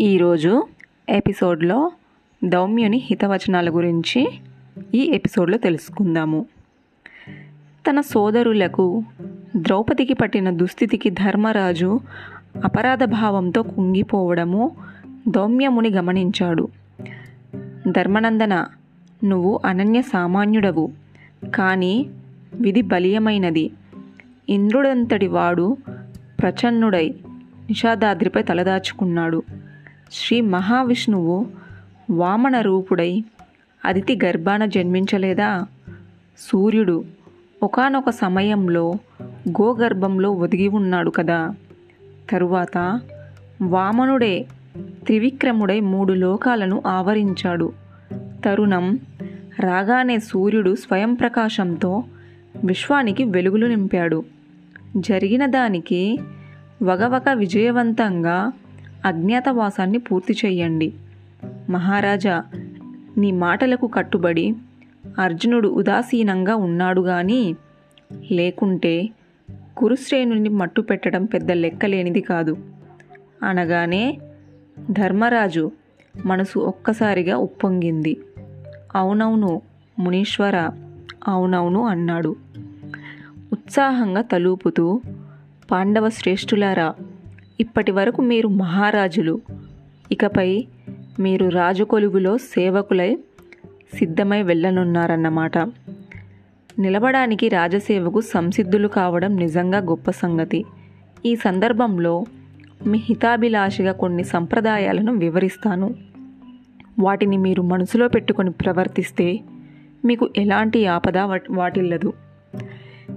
ఈరోజు ఎపిసోడ్లో దౌమ్యుని హితవచనాల గురించి ఈ ఎపిసోడ్లో తెలుసుకుందాము. తన సోదరులకు ద్రౌపదికి పట్టిన దుస్థితికి ధర్మరాజు అపరాధ భావంతో కుంగిపోవడము దౌమ్యముని గమనించాడు. ధర్మనందన నువ్వు అనన్య సామాన్యుడవు కానీ విధి బలీయమైనది. ఇంద్రుడంతటి వాడు ప్రచన్నుడై నిషాదాద్రిపై తలదాచుకున్నాడు. శ్రీ మహావిష్ణువు వామన రూపుడై అదితి గర్భాన జన్మించలేదా? సూర్యుడు ఒకానొక సమయంలో గోగర్భంలో ఒదిగి ఉన్నాడు కదా. తరువాత వామనుడే త్రివిక్రముడై మూడు లోకాలను ఆవరించాడు. తరుణం రాగానే సూర్యుడు స్వయం ప్రకాశంతో విశ్వానికి వెలుగులు నింపాడు. జరిగిన దానికి వగవక విజయవంతంగా అజ్ఞాతవాసాన్ని పూర్తి చేయండి మహారాజా నీ మాటలకు కట్టుబడి అర్జునుడు ఉదాసీనంగా ఉన్నాడు గాని లేకుంటే కురుశ్రేణుని మట్టు పెట్టడం పెద్ద లెక్కలేనిది కాదు. అనగానే ధర్మరాజు మనసు ఒక్కసారిగా ఉప్పొంగింది. అవునవును మునీశ్వర అవునవును అన్నాడు. ఉత్సాహంగా తలూపుతూ పాండవ శ్రేష్ఠులారా ఇప్పటి వరకు మీరు మహారాజులు. ఇకపై మీరు రాజకొలువులో సేవకులై సిద్ధమై వెళ్ళనున్నారన్నమాట. నిలబడానికి రాజసేవకు సంసిద్ధులు కావడం నిజంగా గొప్ప సంగతి. ఈ సందర్భంలో మీ హితాభిలాషిగా కొన్ని సంప్రదాయాలను వివరిస్తాను. వాటిని మీరు మనసులో పెట్టుకొని ప్రవర్తిస్తే మీకు ఎలాంటి ఆపద వాటిల్లదు.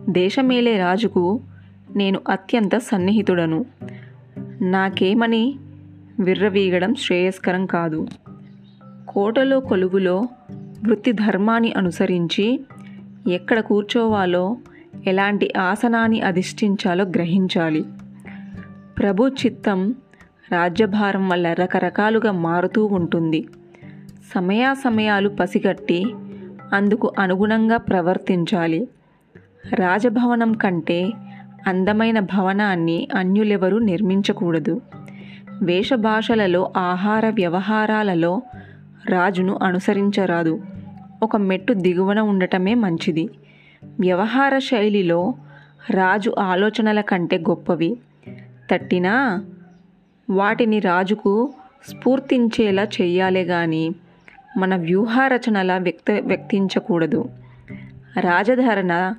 దేశమేలే రాజుకు నేను అత్యంత సన్నిహితుడను. నాకేమని విర్రవీగడం శ్రేయస్కరం కాదు. కోటలో కొలువులో వృత్తి ధర్మాన్ని అనుసరించి ఎక్కడ కూర్చోవాలో ఎలాంటి ఆసనాన్ని అధిష్ఠించాలో గ్రహించాలి. ప్రభు చిత్తం రాజ్యభారం వల్ల రకరకాలుగా మారుతూ ఉంటుంది. సమయాసమయాలు పసిగట్టి అందుకు అనుగుణంగా ప్రవర్తించాలి. రాజభవనం కంటే అందమైన భవనాన్ని అన్యులెవరూ నిర్మించకూడదు. వేషభాషలలో ఆహార వ్యవహారాలలో రాజును అనుసరించరాదు. ఒక మెట్టు దిగువన ఉండటమే మంచిది. వ్యవహార శైలిలో రాజు ఆలోచనల కంటే గొప్పవి. తట్టినా వాటిని రాజుకు స్ఫూర్తించేలా చెయ్యాలే కానీ మన వ్యూహారచనల వ్యక్త వ్యక్తించకూడదు. రాజధరణ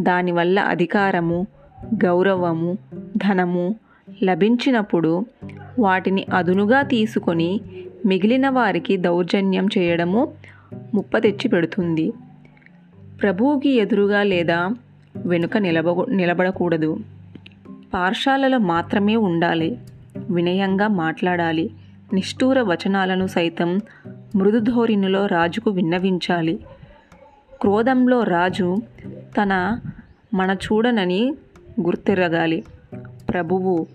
దానివల్ల అధికారము గౌరవము ధనము లభించినప్పుడు వాటిని అదునుగా తీసుకొని మిగిలిన వారికి దౌర్జన్యం చేయడము ముప్ప తెచ్చి పెడుతుంది ప్రభువుకి ఎదురుగా లేదా వెనుక నిలబ నిలబడకూడదు. పాఠశాలలో మాత్రమే ఉండాలి. వినయంగా మాట్లాడాలి. నిష్ఠూర వచనాలను సైతం మృదుధోరణిలో రాజుకు విన్నవించాలి. క్రోధంలో రాజు తన మన చూడనని గుర్తిరగాలి. ప్రభువు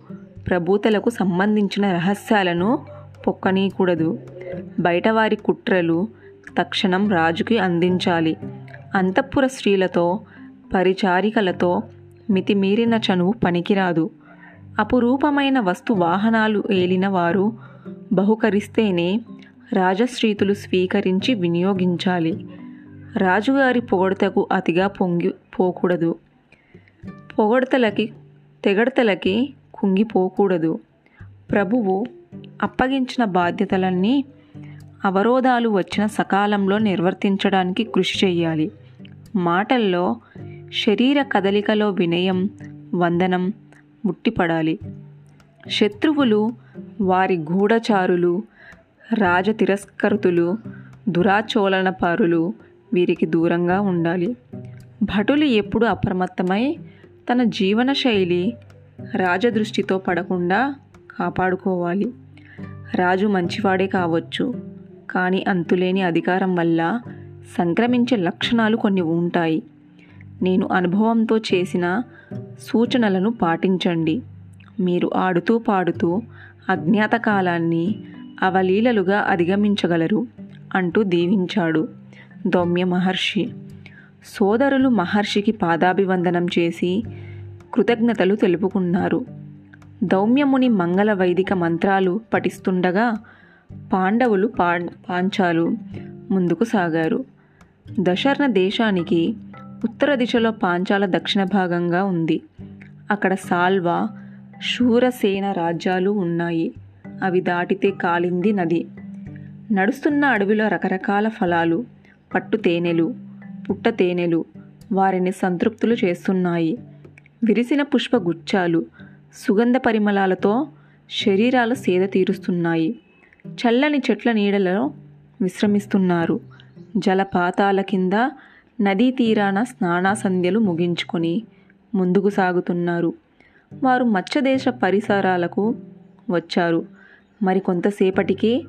ప్రభూతలకు సంబంధించిన రహస్యాలను పొక్కనీయకూడదు. బయటవారి కుట్రలు తక్షణం రాజుకి అందించాలి. అంతఃపుర స్త్రీలతో పరిచారికలతో మితిమీరిన చనువు పనికిరాదు. అపురూపమైన వస్తు వాహనాలు ఏలిన వారు బహుకరిస్తేనే రాజశ్రీతులు స్వీకరించి వినియోగించాలి. రాజుగారి పొగడతకు అతిగా పొంగి పోకూడదు. పొగడతలకి తెగడతలకి కుంగిపోకూడదు. ప్రభువు అప్పగించిన బాధ్యతలన్నీ అవరోధాలు వచ్చిన సకాలంలో నిర్వర్తించడానికి కృషి చేయాలి మాటల్లో శరీర కదలికలో వినయం వందనం ముట్టిపడాలి. శత్రువులు వారి గూఢచారులు రాజ తిరస్కృతులు దురాచోళనపారులు వీరికి దూరంగా ఉండాలి. భటులు ఎప్పుడు అప్రమత్తమై తన జీవన శైలి రాజదృష్టితో పడకుండా కాపాడుకోవాలి. రాజు మంచివాడే కావచ్చు కానీ అంతులేని అధికారం వల్ల సంక్రమించే లక్షణాలు కొన్ని ఉంటాయి. నేను అనుభవంతో చేసిన సూచనలను పాటించండి. మీరు ఆడుతూ పాడుతూ అజ్ఞాత కాలాన్ని అవలీలలుగా అధిగమించగలరు అంటూ దీవించాడు దౌమ్య మహర్షి సోదరులు మహర్షికి పాదాభివందనం చేసి కృతజ్ఞతలు తెలుపుకున్నారు. దౌమ్యముని మంగళ వైదిక మంత్రాలు పఠిస్తుండగా పాండవులు పా పాంచాలు ముందుకు సాగారు. దశర్ణ దేశానికి ఉత్తర దిశలో పాంచాల దక్షిణ భాగంగా ఉంది. అక్కడ సాల్వా శూరసేన రాజ్యాలు ఉన్నాయి. అవి దాటితే కాలింది నది. నడుస్తున్న అడవిలో రకరకాల ఫలాలు పట్టు తేనెలు పుట్ట తేనెలు వారిని సంతృప్తులు చేస్తున్నాయి. విరిసిన పుష్పగుచ్చాలు సుగంధ పరిమళాలతో శరీరాలు సేద తీరుస్తున్నాయి. చల్లని చెట్ల నీడలలో విశ్రమిస్తున్నారు. జలపాతాల కింద నదీ తీరాన స్నానాసంధ్యలు ముగించుకొని ముందుకు సాగుతున్నారు. వారు మత్స్యదేశ పరిసరాలకు వచ్చారు. మరి కొంతసేపటికి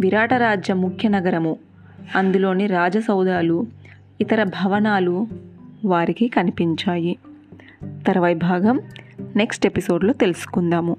విరాటరాజ్య ముఖ్య నగరము అందులోని రాజసౌధాలు ఇతర భవనాలు వారికి కనిపించాయి. తర్వాయి భాగం నెక్స్ట్ ఎపిసోడ్లో తెలుసుకుందాము.